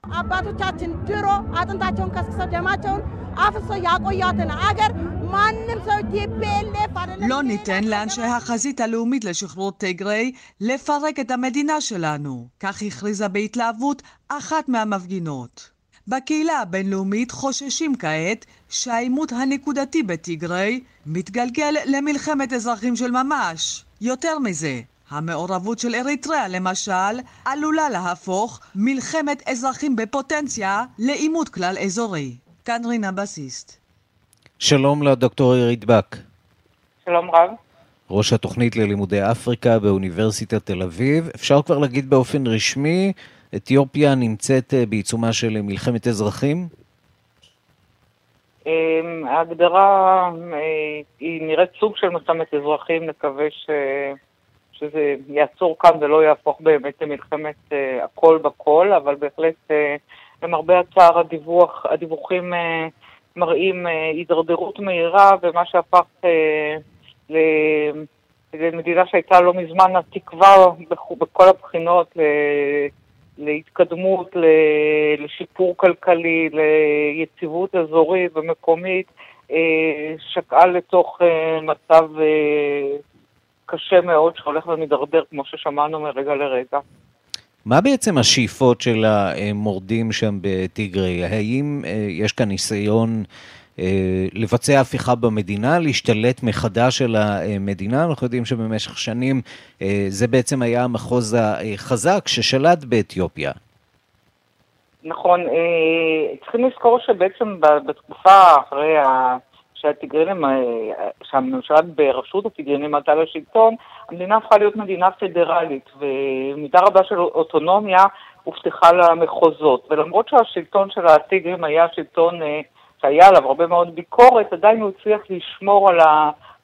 לא ניתן לאנשי החזית הלאומית לשחרור טיגרי לפרק את המדינה שלנו. כך הכריזה בהתלהבות אחת מהמפגינות. בקהילה הבינלאומית חוששים כעת שהעימות הנקודתי בטיגרי מתגלגל למלחמת אזרחים של ממש. יותר מזה, המעורבות של אריתריאה למשל עלולה להפוך מלחמת אזרחים בפוטנציה לעימות כלל אזורי. כאן רינה בסיסט. שלום לדוקטור עירית בק. שלום רב. ראש התוכנית ללימודי אפריקה באוניברסיטת תל אביב. אפשר כבר להגיד באופן רשמי אתיופיה נמצאת אה, בעיצומה של מלחמת אזרחים? אמ, ההגדרה אה, היא נראית סוג של מלחמת אזרחים, נקווה ש... שזה יעצור כאן ולא יהפוך באמת למלחמת אה, הכל בכל, אבל בהחלט למרבה הצער הדיווח, הדיווחים מראים הידרדרות מהירה ומה שהפך למדינה שהייתה לא מזמן התקווה בכל הבחינות להתקדמות, לשיפור כלכלי, ליציבות אזורית ומקומית, אה, שקעה לתוך אה, מצב אה, קשה מאוד שהולך ומידרדר, כמו ששמענו מרגע לרגע. מה בעצם השאיפות של המורדים שם בטיגרי? האם יש כאן ניסיון לבצע הפיכה במדינה, להשתלט מחדש על המדינה. אנחנו יודעים שבמשך שנים אה, זה בעצם היה המחוז החזק ששלט באתיופיה. נכון, אה, צריכים לזכור שבעצם בתקופה אחרי שהטיגרינים, שהממשלה בראשות הטיגרינים עלתה לשלטון, המדינה הפכה להיות מדינה פדרלית, ומידה רבה של אוטונומיה הובטחה למחוזות. ולמרות שהשלטון של הטיגרים היה שלטון שהיה עליו הרבה מאוד ביקורת, עדיין הוא הצליח לשמור על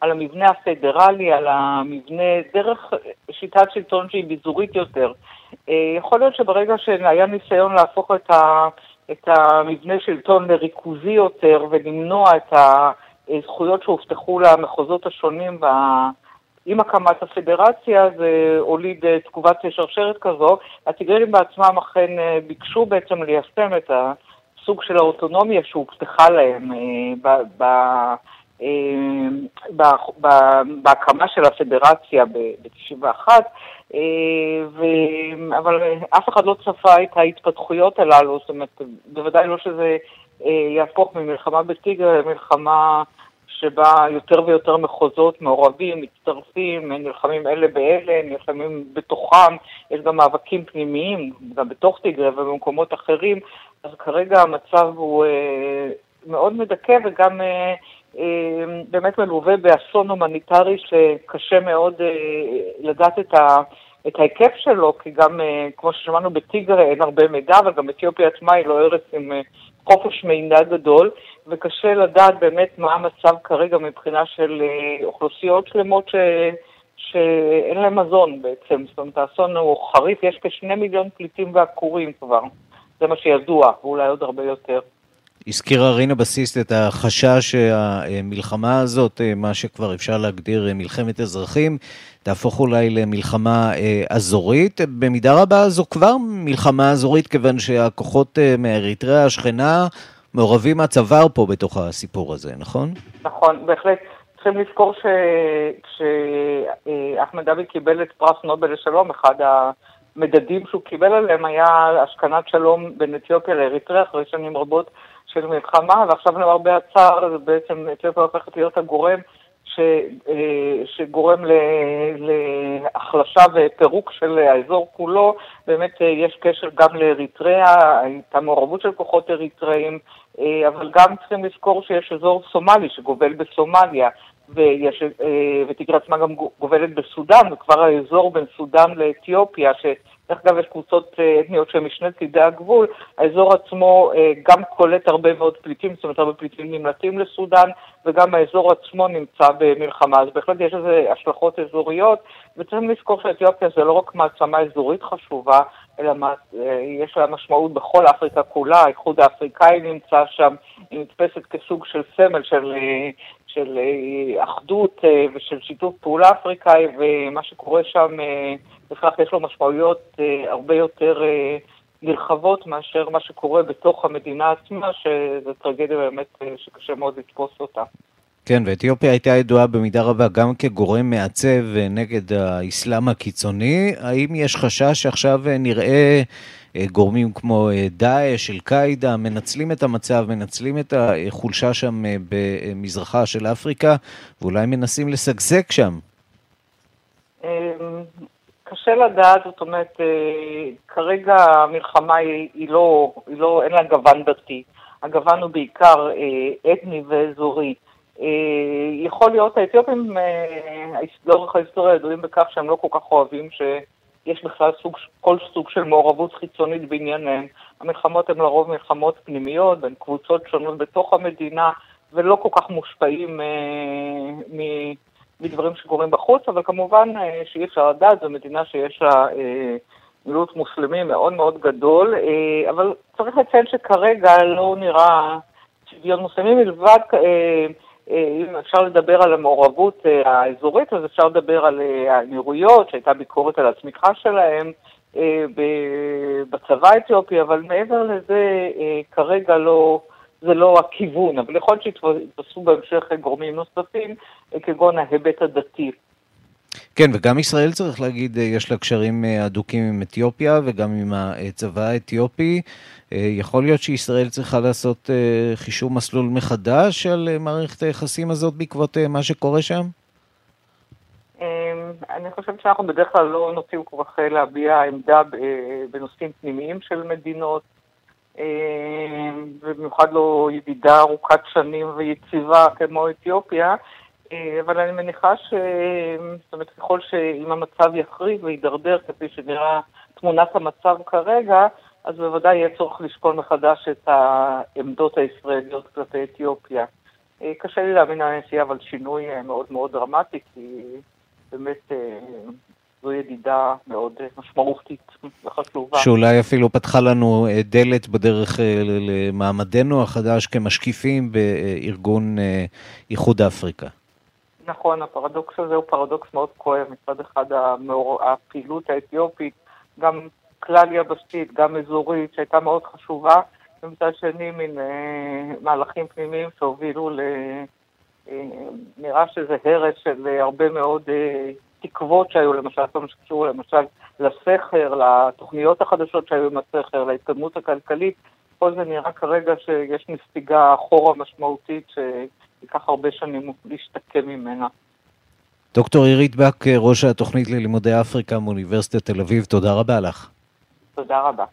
על המבנה הפדרלי, על המבנה, דרך שיטת שלטון שהיא ביזורית יותר. אה, יכול להיות שברגע שהיה ניסיון להפוך את, ה, את המבנה שלטון לריכוזי יותר ולמנוע את הזכויות שהובטחו למחוזות השונים ב... עם הקמת הפדרציה זה הוליד אה, תגובת שרשרת כזו. הטיגרינים בעצמם אכן אה, ביקשו בעצם ליישם את הסוג של האוטונומיה שהובטחה להם ב... בהקמה של הפדרציה ב-91, ו... אבל אף אחד לא צפה את ההתפתחויות הללו, זאת אומרת, בוודאי לא שזה יהפוך ממלחמה בטיגר למלחמה שבה יותר ויותר מחוזות מעורבים, מצטרפים, נלחמים אלה באלה, נלחמים בתוכם, יש גם מאבקים פנימיים, גם בתוך טיגרי ובמקומות אחרים, אז כרגע המצב הוא אה, מאוד מדכא וגם אה, אה, באמת מלווה באסון הומניטרי שקשה מאוד אה, לדעת את ה... את ההיקף שלו, כי גם, אה, כמו ששמענו בטיגרי, אין הרבה מידע, אבל גם אתיופיה עצמה היא לא ארץ עם חופש מידע גדול, וקשה לדעת באמת מה המצב כרגע מבחינה של אוכלוסיות שלמות ש... שאין להם מזון בעצם. זאת אומרת, האסון הוא חריף, יש כשני מיליון פליטים ועקורים כבר. זה מה שידוע, ואולי עוד הרבה יותר. הזכירה רינה בסיסט את החשש שהמלחמה הזאת, מה שכבר אפשר להגדיר מלחמת אזרחים, תהפוך אולי למלחמה אזורית. במידה רבה זו כבר מלחמה אזורית, כיוון שהכוחות מאריתריאה השכנה מעורבים מהצוואר פה בתוך הסיפור הזה, נכון? נכון, בהחלט. צריכים לזכור כשאחמד דוד קיבל את פרס נובל לשלום, אחד המדדים שהוא קיבל עליהם היה השכנת שלום בין אתיופיה לאריתריאה אחרי שנים רבות של מלחמה, ועכשיו למרבה הצער בעצם אתיופיה הופכת להיות הגורם ש, אה, שגורם להחלשה ופירוק של האזור כולו. באמת אה, יש קשר גם לאריתריאה, הייתה מעורבות של כוחות אריתראים, אה, אבל גם צריכים לזכור שיש אזור סומלי שגובל בסומליה. ויש, ותגרה עצמה גם גובלת בסודאן, וכבר האזור בין סודאן לאתיופיה. דרך אגב, יש קבוצות אה, אתניות שהן משני צידי הגבול, האזור עצמו אה, גם קולט הרבה מאוד פליטים, זאת אומרת, הרבה פליטים נמלטים לסודאן, וגם האזור עצמו נמצא במלחמה, אז בהחלט יש לזה השלכות אזוריות, וצריכים לזכור שאתיופיה זה לא רק מעצמה אזורית חשובה, אלא אה, יש לה משמעות בכל אפריקה כולה, האיחוד האפריקאי נמצא שם, היא נתפסת כסוג של סמל של, של אחדות ושל שיתוף פעולה אפריקאי, ומה שקורה שם בכך יש לו משמעויות אה, הרבה יותר אה, נרחבות מאשר מה שקורה בתוך המדינה עצמה, שזו טרגדיה באמת אה, שקשה מאוד לתפוס אותה. כן, ואתיופיה הייתה ידועה במידה רבה גם כגורם מעצב נגד האסלאם הקיצוני. האם יש חשש שעכשיו נראה גורמים כמו דאעש, אל-קאעידה, מנצלים את המצב, מנצלים את החולשה שם במזרחה של אפריקה, ואולי מנסים לשגשג שם? אמ, קשה לדעת, זאת אומרת, אה, כרגע המלחמה היא, לא, היא לא, אין לה גוון דתי. הגוון הוא בעיקר אה, אתני ואזורי. אה, יכול להיות, האתיופים לאורך ההיסטוריה ידועים בכך שהם לא כל כך אוהבים שיש בכלל סוג, כל סוג של מעורבות חיצונית בענייניהם. המלחמות הן לרוב מלחמות פנימיות בין קבוצות שונות בתוך המדינה ולא כל כך מושפעים מ... מדברים שקורים בחוץ, אבל כמובן אה, שאי אפשר לדעת, זו מדינה שיש לה אה, מיעוט מוסלמי מאוד מאוד גדול, אה, אבל צריך לציין שכרגע לא נראה שוויון מוסלמי מלבד, אם אפשר לדבר על המעורבות האזורית, אז אפשר לדבר על האמירויות, שהייתה ביקורת על הצמיחה שלהם. בצבא האתיופי, אבל מעבר לזה כרגע לא, זה לא הכיוון, אבל יכול להיות שיתפסו בהמשך גורמים נוספים, כגון ההיבט הדתי. כן, וגם ישראל, צריך להגיד, יש לה קשרים הדוקים עם אתיופיה וגם עם הצבא האתיופי. יכול להיות שישראל צריכה לעשות חישוב מסלול מחדש על מערכת היחסים הזאת בעקבות מה שקורה שם? אני חושבת שאנחנו בדרך כלל לא נוטים כל כך להביע עמדה בנושאים פנימיים של מדינות. ובמיוחד אה, לא ידידה ארוכת שנים ויציבה כמו אתיופיה, אה, אבל אני מניחה ש... זאת אומרת, ככל שאם המצב יחריב וידרדר כפי שנראה תמונת המצב כרגע, אז בוודאי יהיה צורך לשקול מחדש את העמדות הישראליות כלפי אתיופיה. קשה לי להאמין שיהיה אבל שינוי מאוד מאוד דרמטי, כי באמת זו ידידה מאוד משמעותית וחשובה. שאולי אפילו פתחה לנו דלת בדרך למעמדנו החדש כמשקיפים בארגון איחוד אפריקה. נכון, הפרדוקס הזה הוא פרדוקס מאוד כואב. מצד אחד המאור... הפעילות האתיופית, גם כלל יבשתית, גם אזורית, שהייתה מאוד חשובה, ומצד שני מין אה, מהלכים פנימיים שהובילו ל... אה, נראה שזה הרס של הרבה מאוד אה, תקוות שהיו, למשל, כל מה שקשור למשל לסכר, לתוכניות החדשות שהיו עם הסכר, להתקדמות הכלכלית. כל זה נראה כרגע שיש נסיגה אחורה משמעותית שייקח הרבה שנים להשתקם ממנה. דוקטור עירית בק, ראש התוכנית ללימודי אפריקה מאוניברסיטת תל אביב, תודה רבה לך. תודה רבה.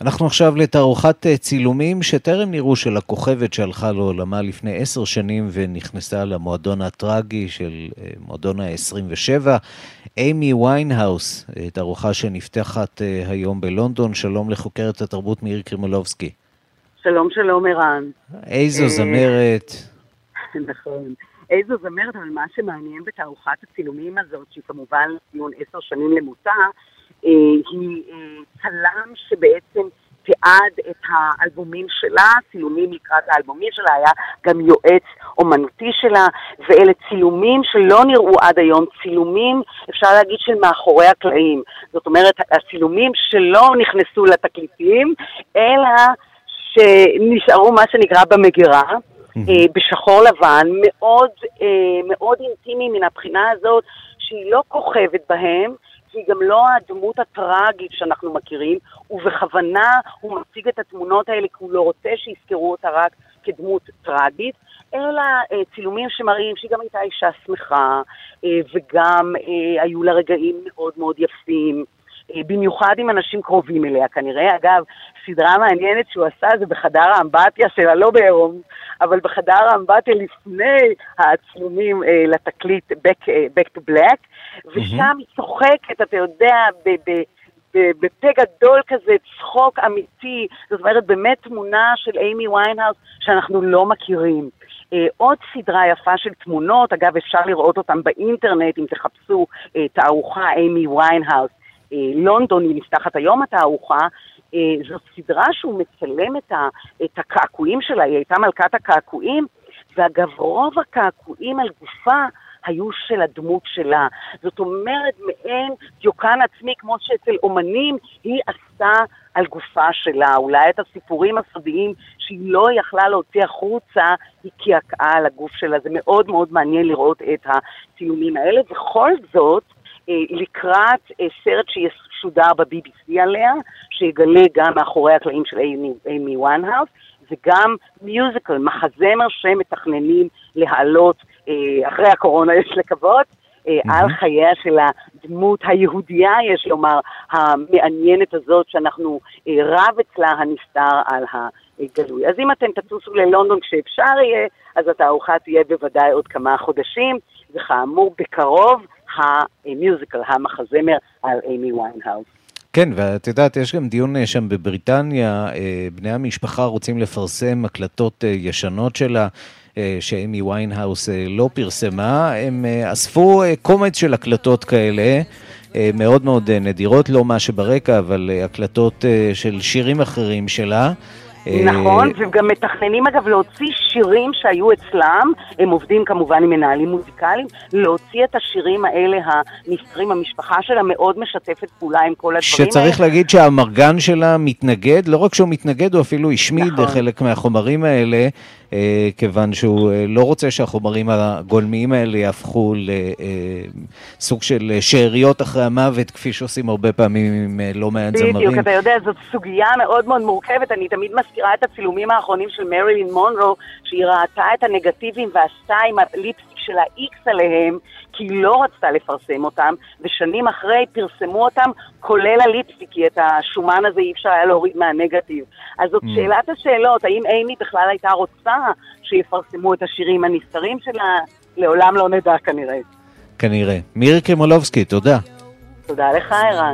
אנחנו עכשיו לתערוכת צילומים שטרם נראו של הכוכבת שהלכה לעולמה לפני עשר שנים ונכנסה למועדון הטרגי של מועדון ה-27, אימי ויינהאוס, תערוכה שנפתחת היום בלונדון. שלום לחוקרת התרבות מאיר קרימולובסקי. שלום, שלום, ערן. איזו זמרת. נכון. איזו זמרת, אבל מה שמעניין בתערוכת הצילומים הזאת, שהיא כמובן ציון עשר שנים למותה, היא צלם שבעצם תיעד את האלבומים שלה, צילומים לקראת האלבומים שלה, היה גם יועץ אומנותי שלה, ואלה צילומים שלא נראו עד היום, צילומים, אפשר להגיד, של מאחורי הקלעים. זאת אומרת, הצילומים שלא נכנסו לתקליטים, אלא שנשארו מה שנקרא במגירה. Mm-hmm. בשחור לבן, מאוד, מאוד אינטימי מן הבחינה הזאת שהיא לא כוכבת בהם, שהיא גם לא הדמות הטראגית שאנחנו מכירים, ובכוונה הוא מציג את התמונות האלה כי הוא לא רוצה שיזכרו אותה רק כדמות טראגית, אלא אה, צילומים שמראים שהיא גם הייתה אישה שמחה, אה, וגם אה, היו לה רגעים מאוד מאוד יפים. במיוחד עם אנשים קרובים אליה כנראה. אגב, סדרה מעניינת שהוא עשה זה בחדר האמבטיה שלה, לא בעירום, אבל בחדר האמבטיה לפני הצילומים אה, לתקליט Back, Back to Black, ושם היא צוחקת, אתה יודע, ב... ב בפה גדול כזה, צחוק אמיתי, זאת אומרת באמת תמונה של אימי ויינהאוס שאנחנו לא מכירים. Uh, עוד סדרה יפה של תמונות, אגב אפשר לראות אותן באינטרנט אם תחפשו אה, תערוכה אימי ויינהאוס אה, לונדון, היא נפתחת היום התערוכה, אה, זאת סדרה שהוא מצלם את, ה, את הקעקועים שלה, היא הייתה מלכת הקעקועים, ואגב, רוב הקעקועים על גופה היו של הדמות שלה. זאת אומרת, מעין דיוקן עצמי, כמו שאצל אומנים, היא עשתה על גופה שלה. אולי את הסיפורים הסודיים שהיא לא יכלה להוציא החוצה, היא קעקעה על הגוף שלה. זה מאוד מאוד מעניין לראות את הצילומים האלה. בכל זאת, אה, לקראת אה, סרט שישודר ב-BBC עליה, שיגלה גם מאחורי הקלעים של אימי וואנהאוס, וגם מיוזיקל, מחזמר שמתכננים להעלות, אה, אחרי הקורונה יש לקוות, mm-hmm. על חייה של הדמות היהודייה, יש לומר, המעניינת הזאת, שאנחנו רב אצלה הנסתר על הגלוי. אז אם אתם תטוסו ללונדון כשאפשר יהיה, אז התערוכה תהיה בוודאי עוד כמה חודשים, וכאמור, בקרוב ה musical, המחזמר על אימי ויינהאוס. כן, ואת יודעת, יש גם דיון אה, שם בבריטניה, אה, בני המשפחה רוצים לפרסם הקלטות אה, ישנות שלה. שאימי ויינהאוס לא פרסמה, הם אספו קומץ של הקלטות כאלה, מאוד מאוד נדירות, לא מה שברקע, אבל הקלטות של שירים אחרים שלה. נכון, אה, וגם מתכננים אגב להוציא שירים שהיו אצלם, הם עובדים כמובן עם מנהלים מוזיקליים, להוציא את השירים האלה הנסתרים, המשפחה שלה מאוד משתפת פעולה עם כל הדברים האלה. שצריך להגיד שהאמרגן שלה מתנגד, לא רק שהוא מתנגד, הוא אפילו השמיד נכון. חלק מהחומרים האלה. אה, כיוון שהוא אה, לא רוצה שהחומרים הגולמיים האלה יהפכו לסוג אה, של שאריות אחרי המוות, כפי שעושים הרבה פעמים עם לא מעט זמרים. בדיוק, אתה יודע, זאת סוגיה מאוד מאוד מורכבת. אני תמיד מזכירה את הצילומים האחרונים של מרילין מונרו, שהיא ראתה את הנגטיבים ועשתה עם הליפסטיק של ה-X עליהם, כי היא לא רצתה לפרסם אותם, ושנים אחרי פרסמו אותם, כולל הליפסטיק, כי את השומן הזה אי אפשר היה להוריד מהנגטיב. אז זאת mm. שאלת השאלות, האם אימי בכלל הייתה רוצה שיפרסמו את השירים הנסתרים שלה? לעולם לא נדע כנראה. כנראה. מירי קרימולובסקי, תודה. תודה לך, ערן.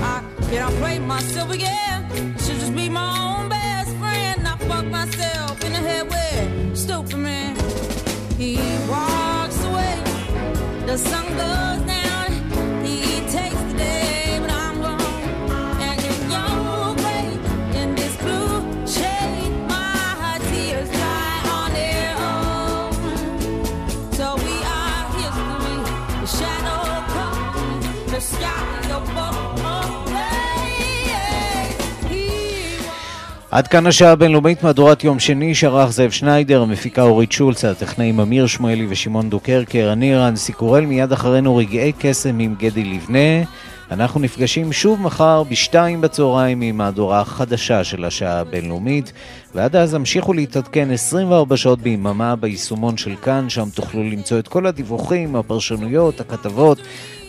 I can't play myself again. I should just be my own. I fuck myself in the head with stupid man. He walks away. The sun goes down. עד כאן השעה הבינלאומית, מהדורת יום שני, שערך זאב שניידר, המפיקה אורית שולץ, הטכנאים אמיר שמואלי ושמעון דוקרקר, אני רנסי קורל, מיד אחרינו רגעי קסם עם גדי לבנה. אנחנו נפגשים שוב מחר בשתיים בצהריים עם מהדורה חדשה של השעה הבינלאומית, ועד אז המשיכו להתעדכן 24 שעות ביממה ביישומון של כאן, שם תוכלו למצוא את כל הדיווחים, הפרשנויות, הכתבות,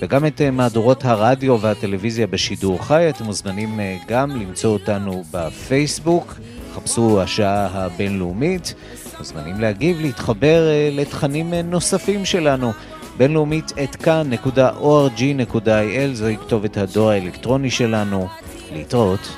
וגם את אה, מהדורות הרדיו והטלוויזיה בשידור חי. אתם מוזמנים אה, גם למצוא אותנו בפייסבוק, חפשו השעה הבינלאומית. מוזמנים להגיב, להתחבר אה, לתכנים נוספים שלנו. בינלאומית את כאן.org.il זוהי כתובת הדואר האלקטרוני שלנו. להתראות.